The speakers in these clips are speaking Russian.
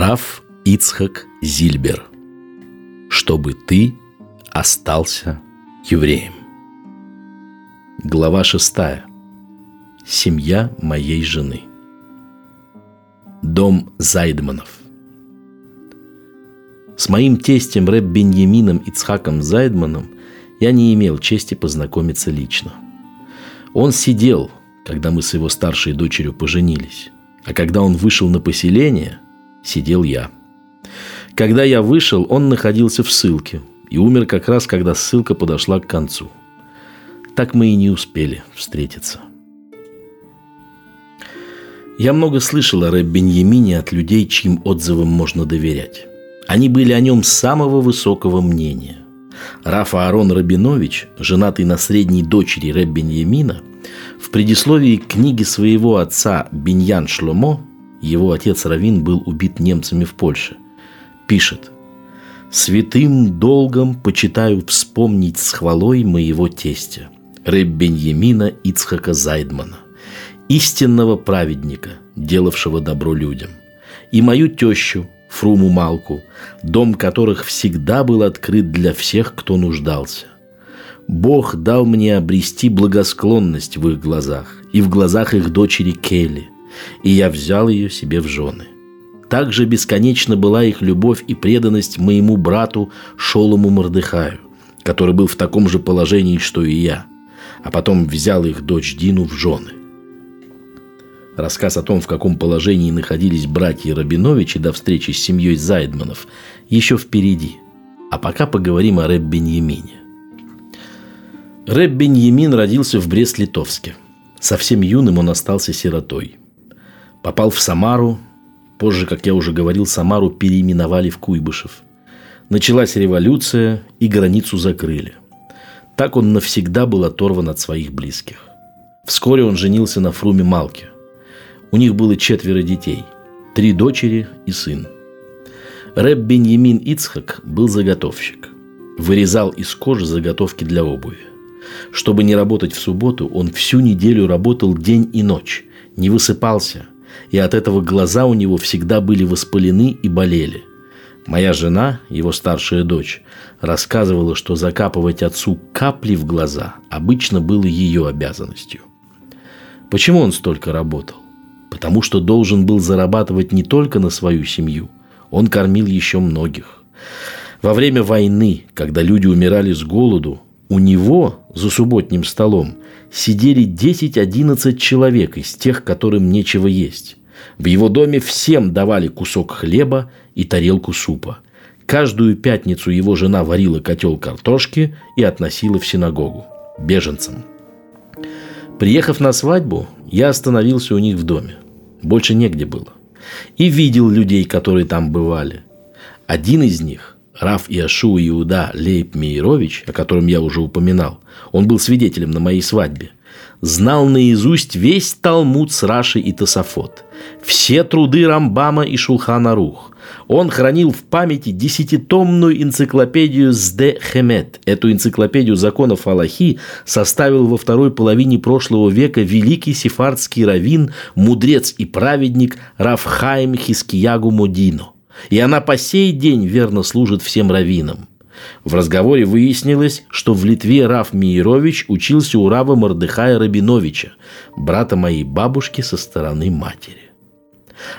Раф Ицхак Зильбер «Чтобы ты остался евреем». Глава шестая. Семья моей жены. Дом Зайдманов. С моим тестем Рэб Беньямином Ицхаком Зайдманом я не имел чести познакомиться лично. Он сидел, когда мы с его старшей дочерью поженились, а когда он вышел на поселение – сидел я. Когда я вышел, он находился в ссылке и умер как раз, когда ссылка подошла к концу. Так мы и не успели встретиться. Я много слышал о Рэб Беньямине от людей, чьим отзывам можно доверять. Они были о нем самого высокого мнения. Рафа Аарон Рабинович, женатый на средней дочери Рэб Беньямина, в предисловии книги своего отца Беньян Шломо его отец Равин был убит немцами в Польше. Пишет. «Святым долгом почитаю вспомнить с хвалой моего тестя, Рэб Беньямина Ицхака Зайдмана, истинного праведника, делавшего добро людям, и мою тещу, Фруму Малку, дом которых всегда был открыт для всех, кто нуждался. Бог дал мне обрести благосклонность в их глазах и в глазах их дочери Келли – и я взял ее себе в жены. Также бесконечно была их любовь и преданность моему брату Шолому Мордыхаю, который был в таком же положении, что и я, а потом взял их дочь Дину в жены. Рассказ о том, в каком положении находились братья Рабиновичи до встречи с семьей Зайдманов, еще впереди. А пока поговорим о Рэб Беньямине. Рэб Беньямин родился в Брест-Литовске. Совсем юным он остался сиротой – Попал в Самару. Позже, как я уже говорил, Самару переименовали в Куйбышев. Началась революция, и границу закрыли. Так он навсегда был оторван от своих близких. Вскоре он женился на Фруме Малке. У них было четверо детей. Три дочери и сын. Рэб Беньямин Ицхак был заготовщик. Вырезал из кожи заготовки для обуви. Чтобы не работать в субботу, он всю неделю работал день и ночь, не высыпался – и от этого глаза у него всегда были воспалены и болели. Моя жена, его старшая дочь, рассказывала, что закапывать отцу капли в глаза обычно было ее обязанностью. Почему он столько работал? Потому что должен был зарабатывать не только на свою семью, он кормил еще многих. Во время войны, когда люди умирали с голоду, у него за субботним столом сидели 10-11 человек из тех, которым нечего есть. В его доме всем давали кусок хлеба и тарелку супа. Каждую пятницу его жена варила котел картошки и относила в синагогу. Беженцам. Приехав на свадьбу, я остановился у них в доме. Больше негде было. И видел людей, которые там бывали. Один из них, Раф Иошуа Иуда Лейб Мейрович, о котором я уже упоминал, он был свидетелем на моей свадьбе, знал наизусть весь Талмуд с Раши и Тософот, все труды Рамбама и Шулхана Рух. Он хранил в памяти десятитомную энциклопедию Сде Хемет. Эту энциклопедию законов Аллахи составил во второй половине прошлого века великий сефардский раввин, мудрец и праведник Рафхайм Хискиягу Модино. И она по сей день верно служит всем раввинам. В разговоре выяснилось, что в Литве Раф Миерович учился у Рава Мордыхая Рабиновича, брата моей бабушки со стороны матери.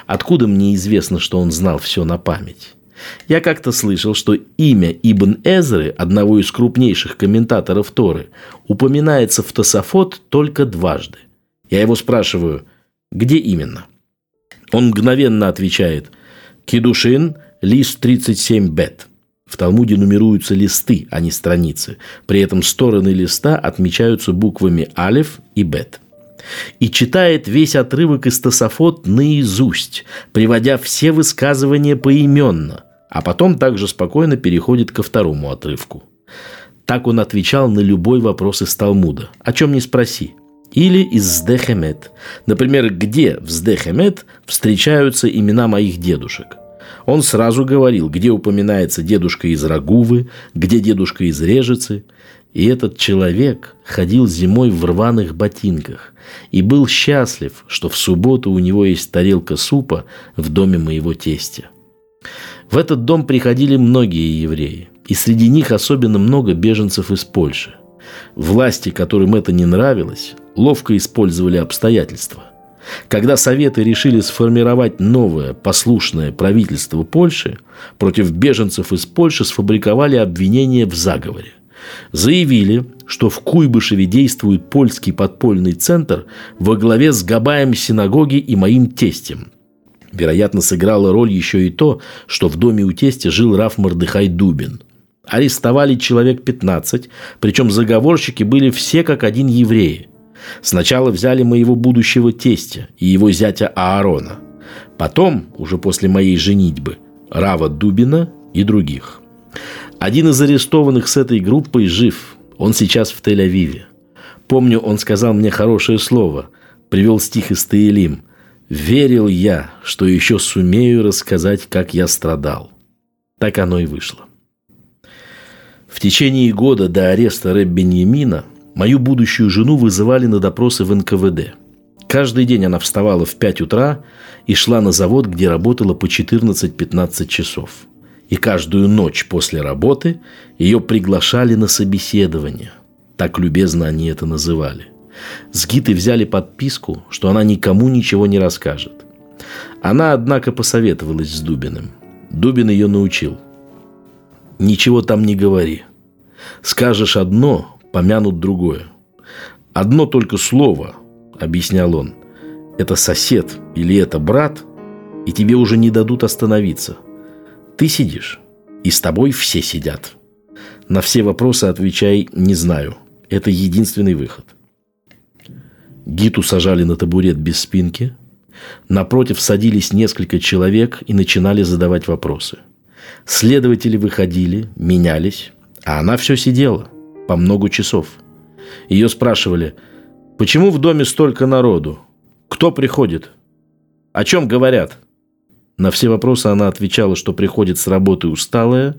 Откуда мне известно, что он знал все на память? Я как-то слышал, что имя Ибн Эзры, одного из крупнейших комментаторов Торы, упоминается в Тософот только дважды. Я его спрашиваю, где именно? Он мгновенно отвечает «Кедушин, лист 37 бет». В Талмуде нумеруются листы, а не страницы. При этом стороны листа отмечаются буквами «Алев» и «Бет». И читает весь отрывок из Тософот наизусть, приводя все высказывания поименно, а потом также спокойно переходит ко второму отрывку. Так он отвечал на любой вопрос из Талмуда, о чем не спроси. Или из Сдехемет. Например, где в Сдехемет встречаются имена моих дедушек – он сразу говорил, где упоминается дедушка из Рагувы, где дедушка из Режицы. И этот человек ходил зимой в рваных ботинках и был счастлив, что в субботу у него есть тарелка супа в доме моего тестя. В этот дом приходили многие евреи, и среди них особенно много беженцев из Польши. Власти, которым это не нравилось, ловко использовали обстоятельства. Когда Советы решили сформировать новое послушное правительство Польши, против беженцев из Польши сфабриковали обвинения в заговоре. Заявили, что в Куйбышеве действует польский подпольный центр во главе с Габаем синагоги и моим тестем. Вероятно, сыграло роль еще и то, что в доме у тестя жил Раф Мордыхай Дубин. Арестовали человек 15, причем заговорщики были все как один евреи. Сначала взяли моего будущего тестя и его зятя Аарона. Потом, уже после моей женитьбы, Рава Дубина и других. Один из арестованных с этой группой жив. Он сейчас в Тель-Авиве. Помню, он сказал мне хорошее слово. Привел стих из Таилим. «Верил я, что еще сумею рассказать, как я страдал». Так оно и вышло. В течение года до ареста Рэб Беньямина – Мою будущую жену вызывали на допросы в НКВД. Каждый день она вставала в 5 утра и шла на завод, где работала по 14-15 часов. И каждую ночь после работы ее приглашали на собеседование. Так любезно они это называли. С Гиты взяли подписку, что она никому ничего не расскажет. Она, однако, посоветовалась с Дубиным. Дубин ее научил. «Ничего там не говори. Скажешь одно, помянут другое. Одно только слово, объяснял он, это сосед или это брат, и тебе уже не дадут остановиться. Ты сидишь, и с тобой все сидят. На все вопросы отвечай «не знаю». Это единственный выход. Гиту сажали на табурет без спинки. Напротив садились несколько человек и начинали задавать вопросы. Следователи выходили, менялись, а она все сидела – по много часов. Ее спрашивали, почему в доме столько народу? Кто приходит? О чем говорят? На все вопросы она отвечала, что приходит с работы усталая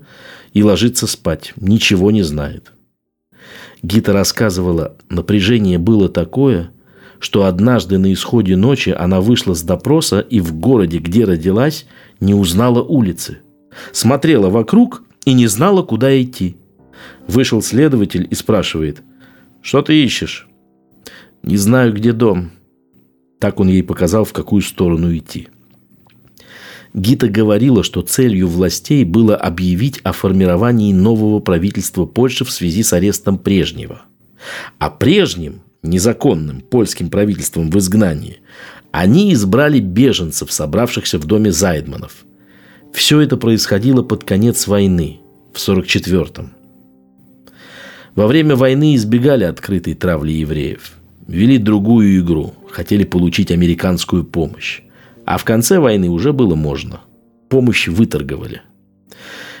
и ложится спать, ничего не знает. Гита рассказывала, напряжение было такое, что однажды на исходе ночи она вышла с допроса и в городе, где родилась, не узнала улицы. Смотрела вокруг и не знала, куда идти. Вышел следователь и спрашивает, «Что ты ищешь?» «Не знаю, где дом». Так он ей показал, в какую сторону идти. Гита говорила, что целью властей было объявить о формировании нового правительства Польши в связи с арестом прежнего. А прежним, незаконным польским правительством в изгнании, они избрали беженцев, собравшихся в доме Зайдманов. Все это происходило под конец войны, в 44-м. Во время войны избегали открытой травли евреев. Вели другую игру, хотели получить американскую помощь. А в конце войны уже было можно. Помощь выторговали.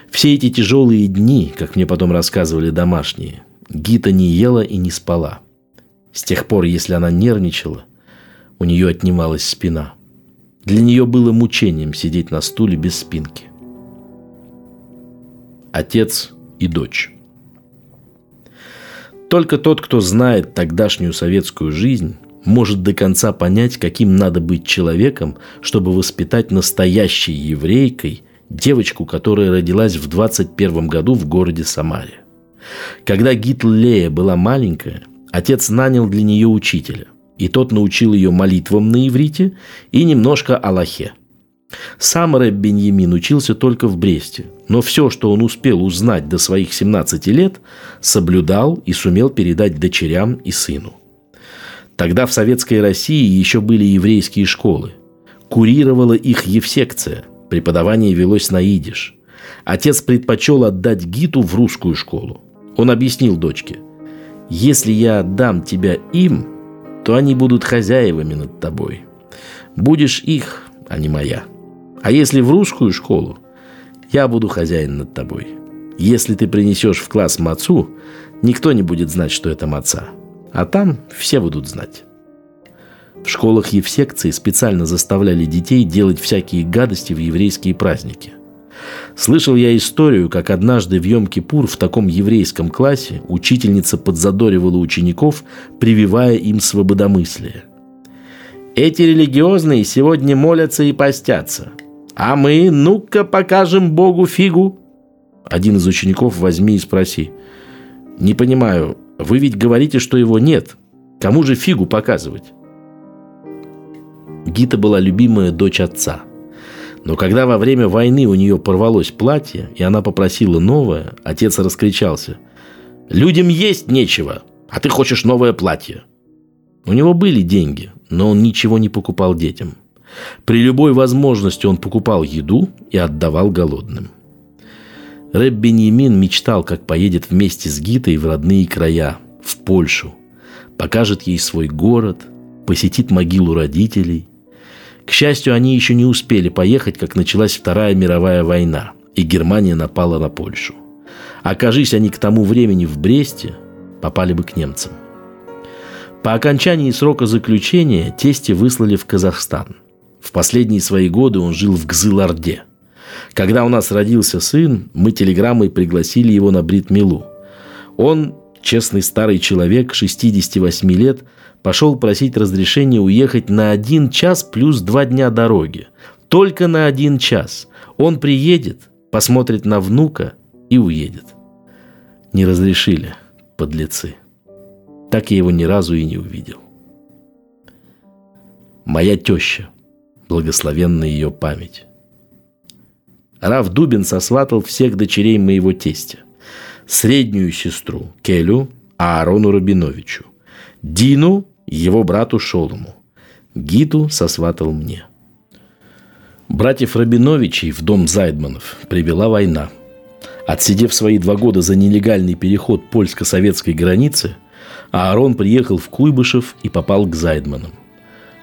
Все эти тяжелые дни, как мне потом рассказывали домашние, Гита не ела и не спала. С тех пор, если она нервничала, у нее отнималась спина. Для нее было мучением сидеть на стуле без спинки. Отец и дочь. Только тот, кто знает тогдашнюю советскую жизнь, может до конца понять, каким надо быть человеком, чтобы воспитать настоящей еврейкой девочку, которая родилась в 21 году в городе Самаре. Когда Гитлея была маленькая, отец нанял для нее учителя, и тот научил ее молитвам на иврите и немножко Аллахе – сам Рэб Беньямин учился только в Бресте, но все, что он успел узнать до своих 17 лет, соблюдал и сумел передать дочерям и сыну. Тогда в Советской России еще были еврейские школы. Курировала их Евсекция, преподавание велось на идиш. Отец предпочел отдать Гиту в русскую школу. Он объяснил дочке, «Если я отдам тебя им, то они будут хозяевами над тобой. Будешь их, а не моя». А если в русскую школу, я буду хозяин над тобой. Если ты принесешь в класс мацу, никто не будет знать, что это маца. А там все будут знать. В школах Евсекции специально заставляли детей делать всякие гадости в еврейские праздники. Слышал я историю, как однажды в Йом-Кипур в таком еврейском классе учительница подзадоривала учеников, прививая им свободомыслие. «Эти религиозные сегодня молятся и постятся. А мы, ну-ка, покажем Богу фигу. Один из учеников возьми и спроси. Не понимаю, вы ведь говорите, что его нет. Кому же фигу показывать? Гита была любимая дочь отца. Но когда во время войны у нее порвалось платье, и она попросила новое, отец раскричался. «Людям есть нечего, а ты хочешь новое платье». У него были деньги, но он ничего не покупал детям. При любой возможности он покупал еду и отдавал голодным. Рэб Беньямин мечтал, как поедет вместе с Гитой в родные края, в Польшу, покажет ей свой город, посетит могилу родителей. К счастью, они еще не успели поехать, как началась Вторая мировая война, и Германия напала на Польшу. Окажись они к тому времени в Бресте, попали бы к немцам. По окончании срока заключения тести выслали в Казахстан. В последние свои годы он жил в Гзыларде. Когда у нас родился сын, мы телеграммой пригласили его на Брит-Милу. Он, честный старый человек, 68 лет, пошел просить разрешения уехать на один час плюс два дня дороги. Только на один час. Он приедет, посмотрит на внука и уедет. Не разрешили, подлецы. Так я его ни разу и не увидел. Моя теща – благословенна ее память. Рав Дубин сосватал всех дочерей моего тестя. Среднюю сестру Келю Аарону Рабиновичу, Дину его брату Шолому, Гиту сосватал мне. Братьев Рабиновичей в дом Зайдманов привела война. Отсидев свои два года за нелегальный переход польско-советской границы, Аарон приехал в Куйбышев и попал к Зайдманам.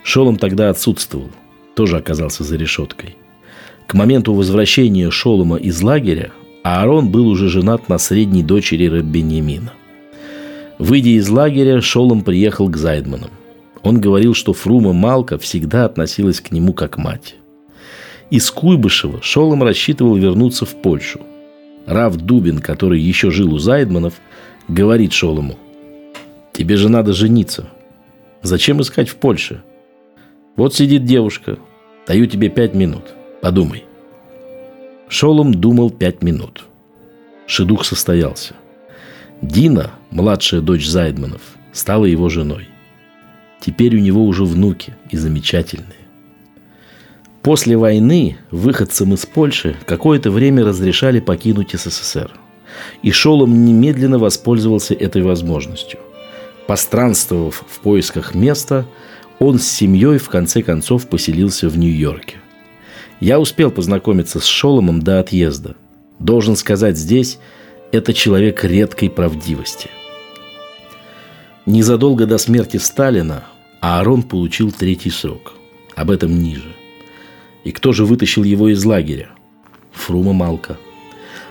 Шолом тогда отсутствовал – тоже оказался за решеткой. К моменту возвращения Шолома из лагеря Аарон был уже женат на средней дочери Раббеньямина. Выйдя из лагеря, Шолом приехал к Зайдманам. Он говорил, что Фрума Малка всегда относилась к нему как мать. Из Куйбышева Шолом рассчитывал вернуться в Польшу. Рав Дубин, который еще жил у Зайдманов, говорит Шолому, «Тебе же надо жениться. Зачем искать в Польше? Вот сидит девушка, Даю тебе пять минут. Подумай. Шолом думал пять минут. Шедух состоялся. Дина, младшая дочь Зайдманов, стала его женой. Теперь у него уже внуки и замечательные. После войны выходцам из Польши какое-то время разрешали покинуть СССР. И Шолом немедленно воспользовался этой возможностью. Постранствовав в поисках места, он с семьей в конце концов поселился в Нью-Йорке. Я успел познакомиться с Шоломом до отъезда. Должен сказать здесь, это человек редкой правдивости. Незадолго до смерти Сталина Аарон получил третий срок. Об этом ниже. И кто же вытащил его из лагеря? Фрума Малка.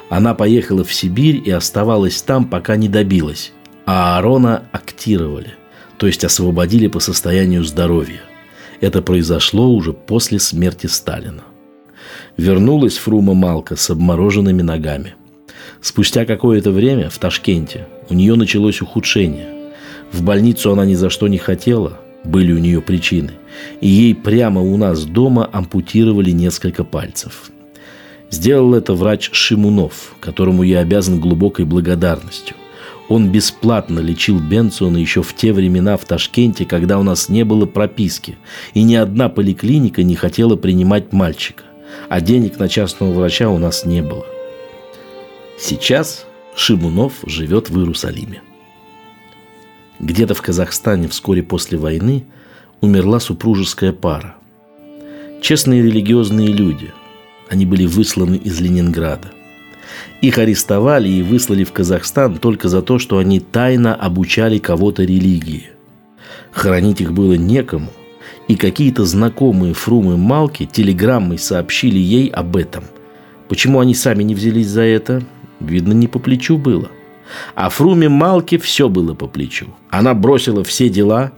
Она поехала в Сибирь и оставалась там, пока не добилась. А Аарона актировали – то есть освободили по состоянию здоровья. Это произошло уже после смерти Сталина. Вернулась Фрума Малка с обмороженными ногами. Спустя какое-то время в Ташкенте у нее началось ухудшение. В больницу она ни за что не хотела, были у нее причины, и ей прямо у нас дома ампутировали несколько пальцев. Сделал это врач Шимунов, которому я обязан глубокой благодарностью – он бесплатно лечил Бенсона еще в те времена в Ташкенте, когда у нас не было прописки, и ни одна поликлиника не хотела принимать мальчика, а денег на частного врача у нас не было. Сейчас Шимунов живет в Иерусалиме. Где-то в Казахстане вскоре после войны умерла супружеская пара. Честные религиозные люди. Они были высланы из Ленинграда. Их арестовали и выслали в Казахстан только за то, что они тайно обучали кого-то религии. Хоронить их было некому, и какие-то знакомые Фрумы Малки телеграммой сообщили ей об этом. Почему они сами не взялись за это? Видно, не по плечу было. А Фруме Малке все было по плечу. Она бросила все дела,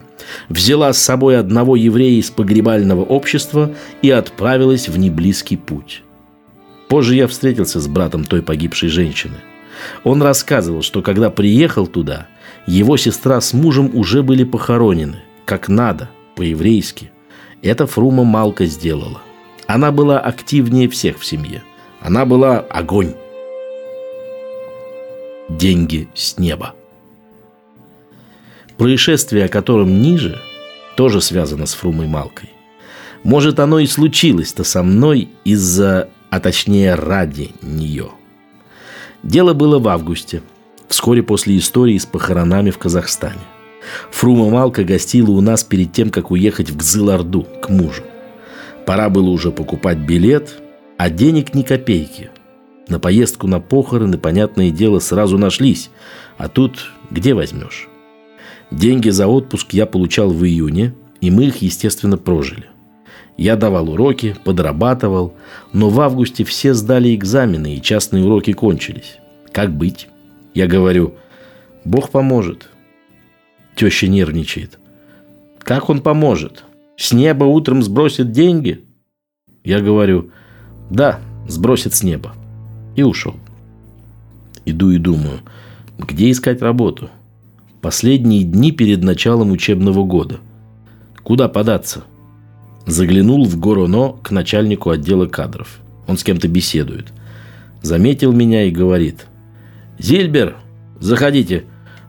взяла с собой одного еврея из погребального общества и отправилась в неблизкий путь. Позже я встретился с братом той погибшей женщины. Он рассказывал, что когда приехал туда, его сестра с мужем уже были похоронены, как надо, по-еврейски. Это Фрума Малка сделала. Она была активнее всех в семье. Она была огонь. Деньги с неба. Происшествие, о котором ниже, тоже связано с Фрумой Малкой. Может, оно и случилось-то со мной из-за, а точнее ради нее. Дело было в августе, вскоре после истории с похоронами в Казахстане. Фрума Малка гостила у нас перед тем, как уехать в Гзыл-Орду к мужу. Пора было уже покупать билет, а денег ни копейки. На поездку на похороны, понятное дело, сразу нашлись. А тут где возьмешь? Деньги за отпуск я получал в июне, и мы их, естественно, прожили. Я давал уроки, подрабатывал, но в августе все сдали экзамены, и частные уроки кончились. Как быть? Я говорю, Бог поможет. Теща нервничает. Как он поможет? С неба утром сбросит деньги? Я говорю, да, сбросит с неба. И ушел. Иду и думаю, где искать работу? Последние дни перед началом учебного года. Куда податься? Заглянул в Гороно к начальнику отдела кадров. Он с кем-то беседует. Заметил меня и говорит. «Зильбер, заходите.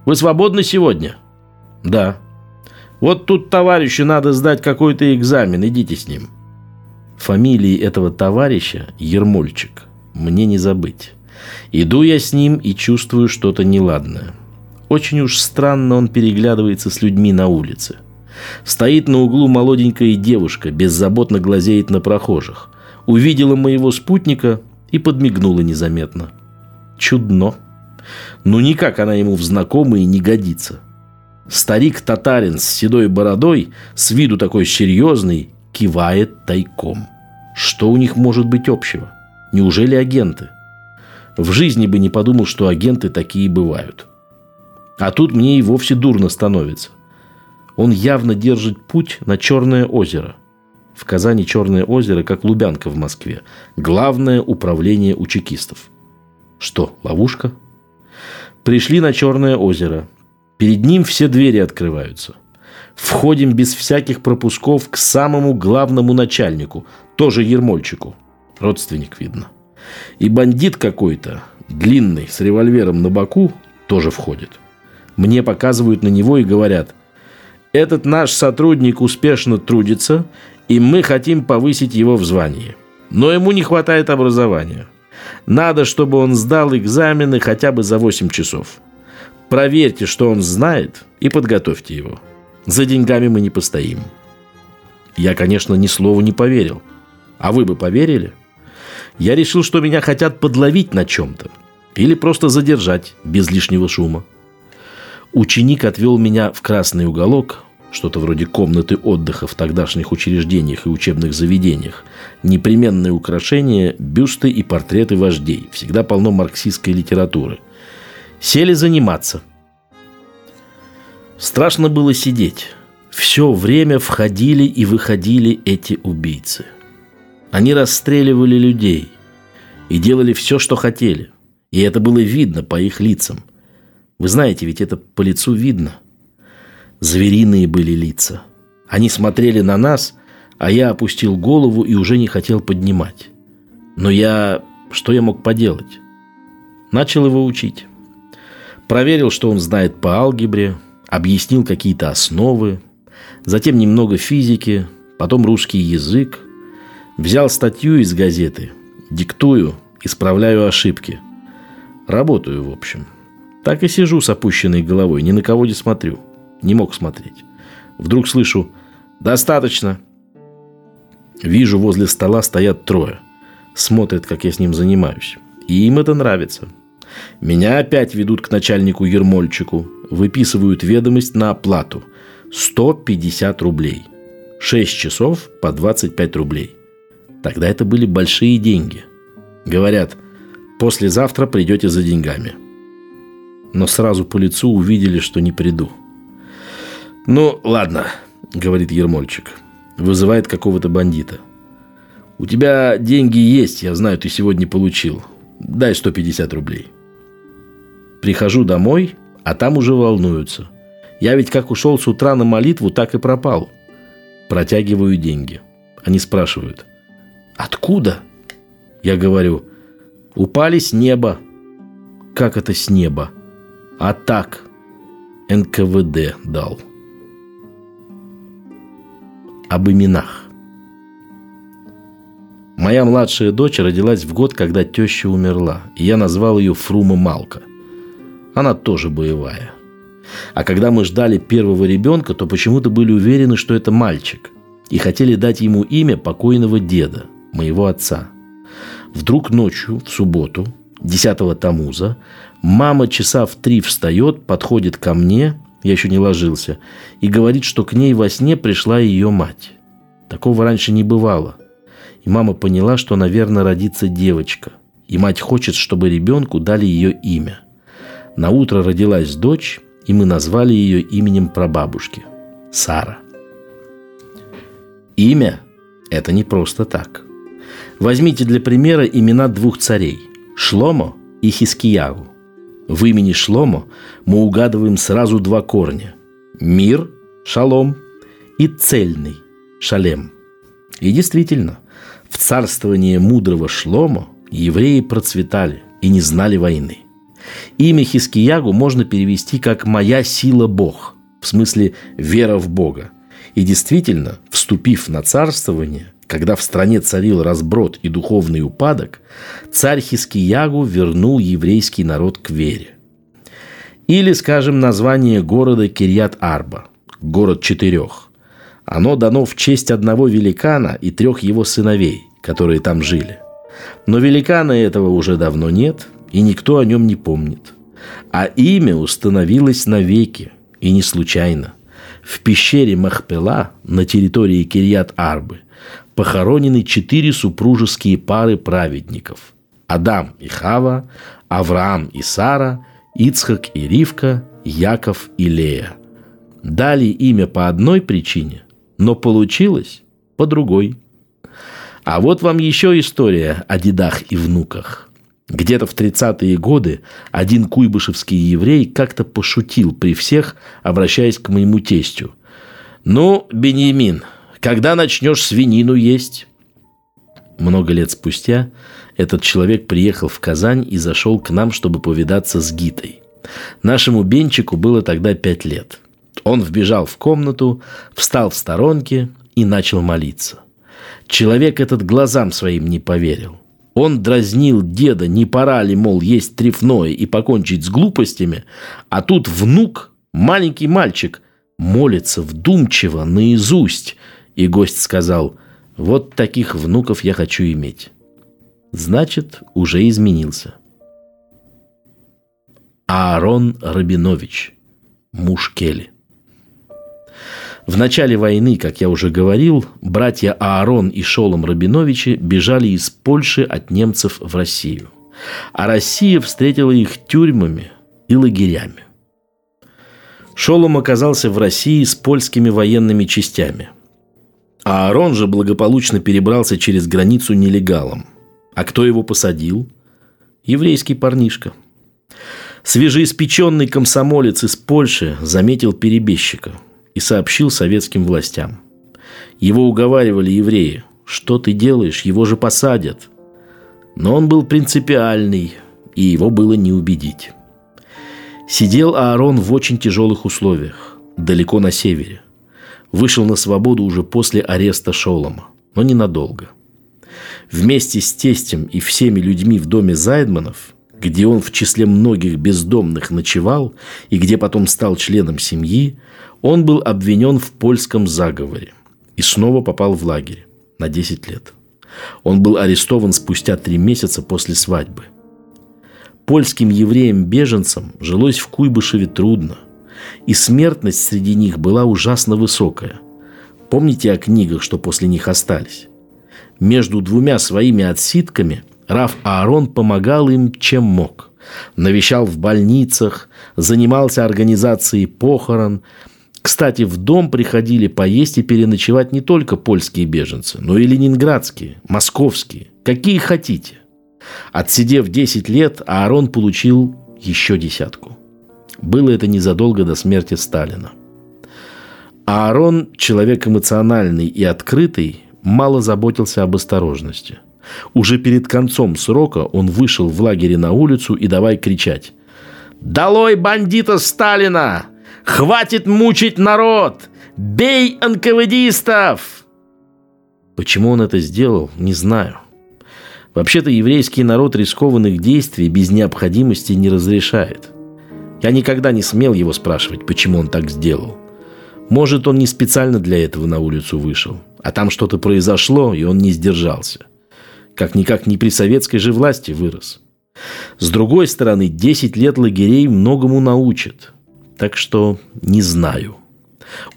Вы свободны сегодня?» «Да». Вот тут товарищу надо сдать какой-то экзамен, идите с ним. Фамилии этого товарища Ермольчик. Мне не забыть. Иду я с ним и чувствую что-то неладное. Очень уж странно он переглядывается с людьми на улице. Стоит на углу молоденькая девушка, беззаботно глазеет на прохожих. Увидела моего спутника и подмигнула незаметно. Чудно. Ну никак она ему в знакомые не годится. Старик-татарин с седой бородой, с виду такой серьезный, кивает тайком. Что у них может быть общего? Неужели агенты? В жизни бы не подумал, что агенты такие бывают. А тут мне и вовсе дурно становится. Он явно держит путь на Черное озеро. В Казани Черное озеро, как Лубянка в Москве. Главное управление у чекистов. Что, ловушка? Пришли на Черное озеро – Перед ним все двери открываются. Входим без всяких пропусков к самому главному начальнику, тоже Ермольчику. Родственник, видно. И бандит какой-то, длинный, с револьвером на боку, тоже входит. Мне показывают на него и говорят, этот наш сотрудник успешно трудится, и мы хотим повысить его в звании. Но ему не хватает образования. Надо, чтобы он сдал экзамены хотя бы за 8 часов. Проверьте, что он знает, и подготовьте его. За деньгами мы не постоим. Я, конечно, ни слова не поверил. А вы бы поверили? Я решил, что меня хотят подловить на чем-то. Или просто задержать без лишнего шума. Ученик отвел меня в красный уголок, что-то вроде комнаты отдыха в тогдашних учреждениях и учебных заведениях. Непременные украшения, бюсты и портреты вождей. Всегда полно марксистской литературы – Сели заниматься. Страшно было сидеть. Все время входили и выходили эти убийцы. Они расстреливали людей и делали все, что хотели. И это было видно по их лицам. Вы знаете, ведь это по лицу видно. Звериные были лица. Они смотрели на нас, а я опустил голову и уже не хотел поднимать. Но я... Что я мог поделать? Начал его учить. Проверил, что он знает по алгебре, объяснил какие-то основы, затем немного физики, потом русский язык. Взял статью из газеты, диктую, исправляю ошибки. Работаю, в общем. Так и сижу с опущенной головой, ни на кого не смотрю. Не мог смотреть. Вдруг слышу «Достаточно!» Вижу, возле стола стоят трое. Смотрят, как я с ним занимаюсь. И им это нравится – меня опять ведут к начальнику Ермольчику. Выписывают ведомость на оплату. 150 рублей. 6 часов по 25 рублей. Тогда это были большие деньги. Говорят, послезавтра придете за деньгами. Но сразу по лицу увидели, что не приду. «Ну, ладно», — говорит Ермольчик. Вызывает какого-то бандита. «У тебя деньги есть, я знаю, ты сегодня получил. Дай 150 рублей». Прихожу домой, а там уже волнуются. Я ведь как ушел с утра на молитву, так и пропал. Протягиваю деньги. Они спрашивают, Откуда? Я говорю, упали с неба. Как это с неба? А так, НКВД дал. Об именах. Моя младшая дочь родилась в год, когда теща умерла, и я назвал ее Фрума Малка. Она тоже боевая. А когда мы ждали первого ребенка, то почему-то были уверены, что это мальчик, и хотели дать ему имя покойного деда, моего отца. Вдруг ночью, в субботу, 10 Тамуза, мама часа в три встает, подходит ко мне, я еще не ложился, и говорит, что к ней во сне пришла ее мать. Такого раньше не бывало. И мама поняла, что, наверное, родится девочка. И мать хочет, чтобы ребенку дали ее имя. На утро родилась дочь, и мы назвали ее именем прабабушки – Сара. Имя – это не просто так. Возьмите для примера имена двух царей – Шломо и Хискиягу. В имени Шломо мы угадываем сразу два корня – мир – шалом и цельный – шалем. И действительно, в царствование мудрого Шломо евреи процветали и не знали войны – Имя Хискиягу можно перевести как «моя сила Бог», в смысле «вера в Бога». И действительно, вступив на царствование, когда в стране царил разброд и духовный упадок, царь Хискиягу вернул еврейский народ к вере. Или, скажем, название города Кирьят-Арба, город четырех. Оно дано в честь одного великана и трех его сыновей, которые там жили. Но великана этого уже давно нет – и никто о нем не помнит. А имя установилось навеки, и не случайно. В пещере Махпела на территории Кирьят-Арбы похоронены четыре супружеские пары праведников. Адам и Хава, Авраам и Сара, Ицхак и Ривка, Яков и Лея. Дали имя по одной причине, но получилось по другой. А вот вам еще история о дедах и внуках – где-то в 30-е годы один куйбышевский еврей как-то пошутил при всех, обращаясь к моему тестю. «Ну, Беньямин, когда начнешь свинину есть?» Много лет спустя этот человек приехал в Казань и зашел к нам, чтобы повидаться с Гитой. Нашему Бенчику было тогда пять лет. Он вбежал в комнату, встал в сторонке и начал молиться. Человек этот глазам своим не поверил. Он дразнил деда, не пора ли, мол, есть трефное и покончить с глупостями, а тут внук, маленький мальчик, молится вдумчиво, наизусть. И гость сказал, вот таких внуков я хочу иметь. Значит, уже изменился. Аарон Рабинович, муж Келли. В начале войны, как я уже говорил, братья Аарон и Шолом Рабиновичи бежали из Польши от немцев в Россию. А Россия встретила их тюрьмами и лагерями. Шолом оказался в России с польскими военными частями. А Аарон же благополучно перебрался через границу нелегалом. А кто его посадил? Еврейский парнишка. Свежеиспеченный комсомолец из Польши заметил перебежчика – и сообщил советским властям. Его уговаривали евреи. «Что ты делаешь? Его же посадят». Но он был принципиальный, и его было не убедить. Сидел Аарон в очень тяжелых условиях, далеко на севере. Вышел на свободу уже после ареста Шолома, но ненадолго. Вместе с тестем и всеми людьми в доме Зайдманов, где он в числе многих бездомных ночевал и где потом стал членом семьи, он был обвинен в польском заговоре и снова попал в лагерь на 10 лет. Он был арестован спустя три месяца после свадьбы. Польским евреям-беженцам жилось в Куйбышеве трудно, и смертность среди них была ужасно высокая. Помните о книгах, что после них остались? Между двумя своими отсидками Раф Аарон помогал им, чем мог. Навещал в больницах, занимался организацией похорон – кстати, в дом приходили поесть и переночевать не только польские беженцы, но и ленинградские, московские, какие хотите. Отсидев 10 лет, Аарон получил еще десятку. Было это незадолго до смерти Сталина. Аарон, человек эмоциональный и открытый, мало заботился об осторожности. Уже перед концом срока он вышел в лагере на улицу и давай кричать. «Долой бандита Сталина! Хватит мучить народ! Бей НКВДистов!» Почему он это сделал, не знаю. Вообще-то еврейский народ рискованных действий без необходимости не разрешает. Я никогда не смел его спрашивать, почему он так сделал. Может, он не специально для этого на улицу вышел, а там что-то произошло, и он не сдержался. Как-никак не при советской же власти вырос. С другой стороны, 10 лет лагерей многому научат. Так что не знаю.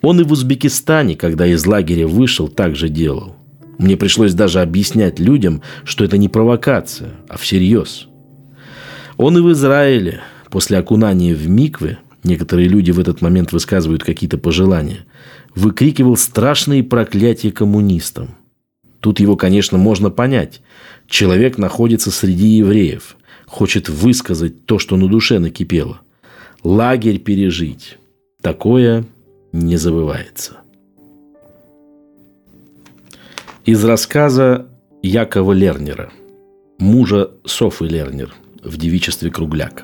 Он и в Узбекистане, когда из лагеря вышел, так же делал. Мне пришлось даже объяснять людям, что это не провокация, а всерьез. Он и в Израиле, после окунания в миквы, некоторые люди в этот момент высказывают какие-то пожелания, выкрикивал страшные проклятия коммунистам. Тут его, конечно, можно понять. Человек находится среди евреев, хочет высказать то, что на душе накипело. Лагерь пережить. Такое не забывается. Из рассказа Якова Лернера, мужа Софы Лернер в девичестве Кругляк.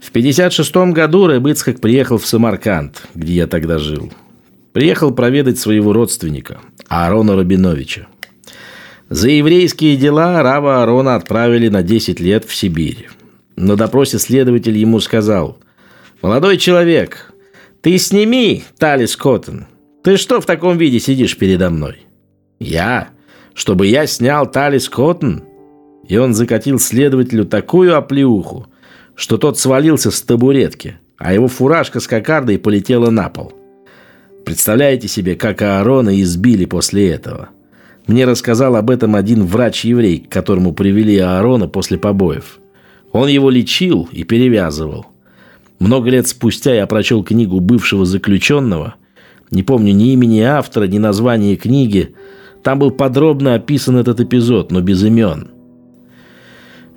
В 56 году Рыбыцкак приехал в Самарканд, где я тогда жил. Приехал проведать своего родственника, Аарона Рабиновича. За еврейские дела Рава Аарона отправили на 10 лет в Сибирь. На допросе следователь ему сказал, «Молодой человек, ты сними Талис Коттон. Ты что в таком виде сидишь передо мной?» Я? Чтобы я снял Талис Коттон? И он закатил следователю такую оплеуху, что тот свалился с табуретки, а его фуражка с кокардой полетела на пол. Представляете себе, как Аарона избили после этого? Мне рассказал об этом один врач-еврей, к которому привели Аарона после побоев. Он его лечил и перевязывал. Много лет спустя я прочел книгу бывшего заключенного. Не помню ни имени автора, ни названия книги – там был подробно описан этот эпизод, но без имен.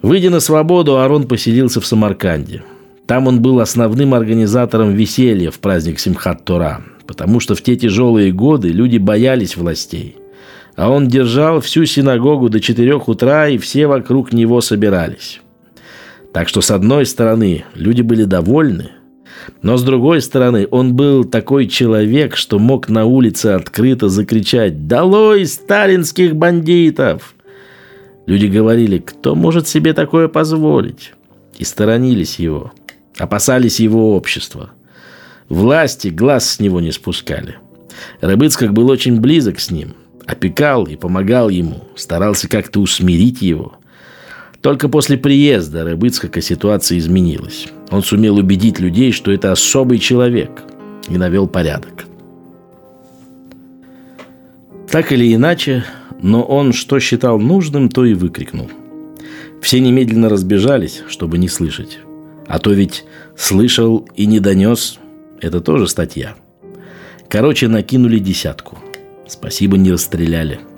Выйдя на свободу, Арон поселился в Самарканде. Там он был основным организатором веселья в праздник Симхат-Тора, потому что в те тяжелые годы люди боялись властей. А он держал всю синагогу до четырех утра, и все вокруг него собирались. Так что, с одной стороны, люди были довольны, но с другой стороны, он был такой человек, что мог на улице открыто закричать «Долой сталинских бандитов!». Люди говорили, кто может себе такое позволить? И сторонились его, опасались его общества. Власти глаз с него не спускали. Рыбыцкак был очень близок с ним, опекал и помогал ему, старался как-то усмирить его – только после приезда Рыбыцкака ситуация изменилась. Он сумел убедить людей, что это особый человек, и навел порядок. Так или иначе, но он что считал нужным, то и выкрикнул. Все немедленно разбежались, чтобы не слышать. А то ведь слышал и не донес – это тоже статья. Короче, накинули десятку. Спасибо, не расстреляли –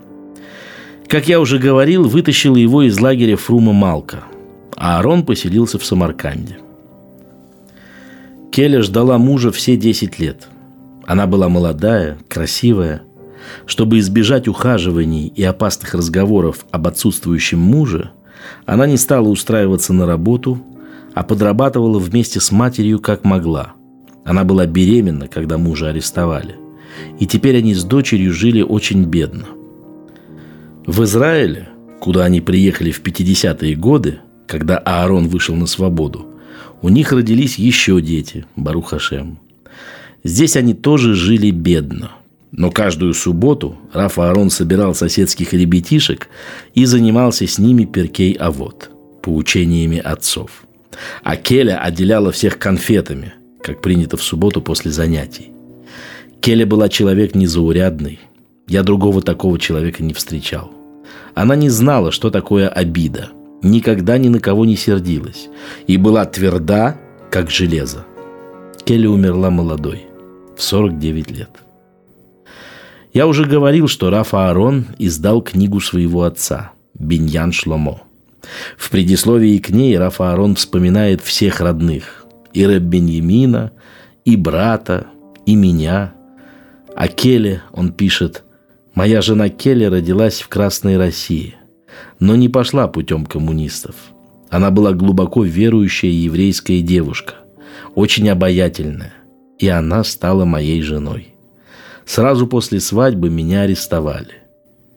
как я уже говорил, вытащил его из лагеря Фрума Малка, а Арон поселился в Самарканде. Келя ждала мужа все 10 лет. Она была молодая, красивая. Чтобы избежать ухаживаний и опасных разговоров об отсутствующем муже, она не стала устраиваться на работу, а подрабатывала вместе с матерью как могла. Она была беременна, когда мужа арестовали. И теперь они с дочерью жили очень бедно – в Израиле, куда они приехали в 50-е годы, когда Аарон вышел на свободу, у них родились еще дети, Барухашем. Здесь они тоже жили бедно. Но каждую субботу Раф Аарон собирал соседских ребятишек и занимался с ними перкей авод, поучениями отцов. А Келя отделяла всех конфетами, как принято в субботу после занятий. Келя была человек незаурядный, я другого такого человека не встречал. Она не знала, что такое обида, никогда ни на кого не сердилась и была тверда, как железо. Келли умерла молодой, в 49 лет. Я уже говорил, что Рафа Аарон издал книгу своего отца «Биньян Шломо». В предисловии к ней Рафа Аарон вспоминает всех родных – и Рэб Беньямина, и брата, и меня. О Келе он пишет – Моя жена Келли родилась в Красной России, но не пошла путем коммунистов. Она была глубоко верующая еврейская девушка, очень обаятельная, и она стала моей женой. Сразу после свадьбы меня арестовали.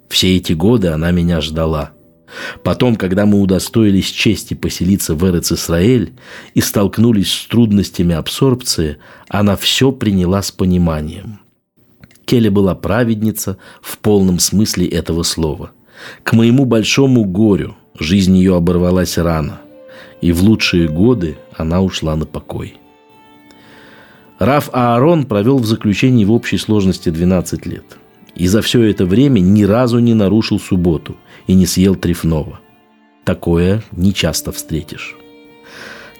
Все эти годы она меня ждала. Потом, когда мы удостоились чести поселиться в Эрец-Исраэль и столкнулись с трудностями абсорбции, она все приняла с пониманием – Келли была праведница в полном смысле этого слова. К моему большому горю жизнь ее оборвалась рано, и в лучшие годы она ушла на покой. Раф Аарон провел в заключении в общей сложности 12 лет. И за все это время ни разу не нарушил субботу и не съел трефного. Такое не часто встретишь.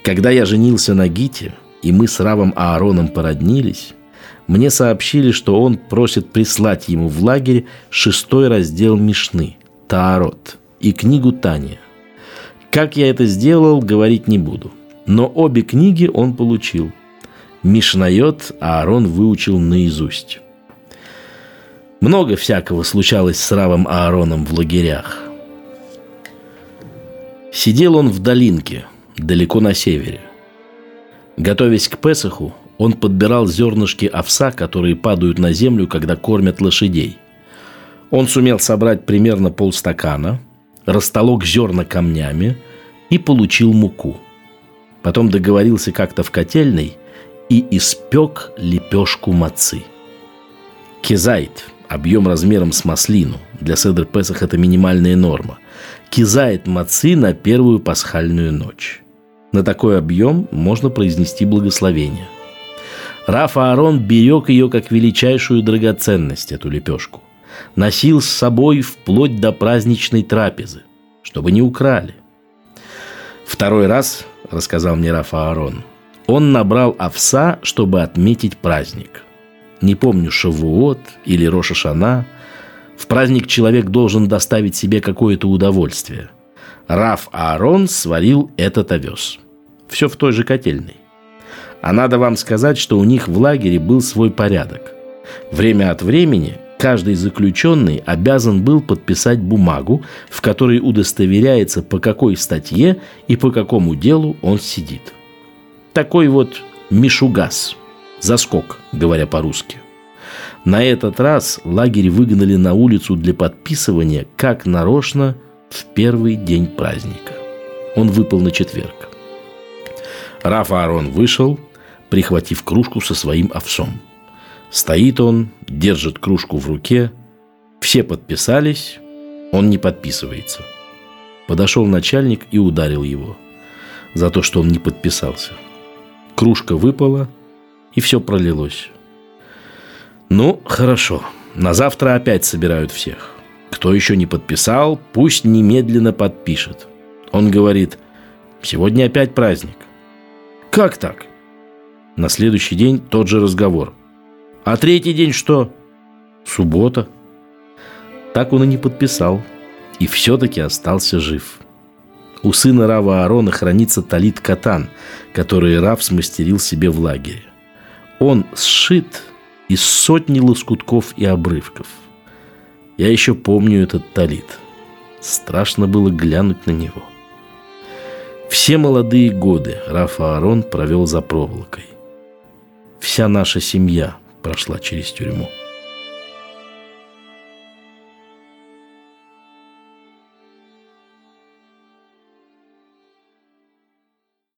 Когда я женился на Гите, и мы с Равом Аароном породнились, мне сообщили, что он просит прислать ему в лагерь шестой раздел Мишны – Таарот и книгу Тания. Как я это сделал, говорить не буду. Но обе книги он получил. Мишнает Аарон выучил наизусть. Много всякого случалось с Равом Аароном в лагерях. Сидел он в долинке, далеко на севере. Готовясь к Песоху, он подбирал зернышки овса, которые падают на землю, когда кормят лошадей. Он сумел собрать примерно полстакана, растолок зерна камнями и получил муку. Потом договорился как-то в котельной и испек лепешку мацы. Кизайт – объем размером с маслину. Для Седр Песах это минимальная норма. Кизайт мацы на первую пасхальную ночь. На такой объем можно произнести благословение. Раф Аарон берег ее как величайшую драгоценность, эту лепешку. Носил с собой вплоть до праздничной трапезы, чтобы не украли. Второй раз, рассказал мне Раф Аарон, он набрал овса, чтобы отметить праздник. Не помню, Шавуот или Роша Шана. В праздник человек должен доставить себе какое-то удовольствие. Раф Аарон сварил этот овес. Все в той же котельной. А надо вам сказать, что у них в лагере был свой порядок. Время от времени каждый заключенный обязан был подписать бумагу, в которой удостоверяется, по какой статье и по какому делу он сидит. Такой вот мишугас, заскок, говоря по-русски. На этот раз лагерь выгнали на улицу для подписывания, как нарочно, в первый день праздника. Он выпал на четверг. Раф Аарон вышел – прихватив кружку со своим овсом. Стоит он, держит кружку в руке, все подписались, он не подписывается. Подошел начальник и ударил его за то, что он не подписался. Кружка выпала, и все пролилось. Ну, хорошо. На завтра опять собирают всех. Кто еще не подписал, пусть немедленно подпишет. Он говорит, сегодня опять праздник. Как так? На следующий день тот же разговор. А третий день что? Суббота. Так он и не подписал. И все-таки остался жив. У сына Рава Аарона хранится талит катан, который Рав смастерил себе в лагере. Он сшит из сотни лоскутков и обрывков. Я еще помню этот талит. Страшно было глянуть на него. Все молодые годы Рафа Аарон провел за проволокой. Вся наша семья прошла через тюрьму.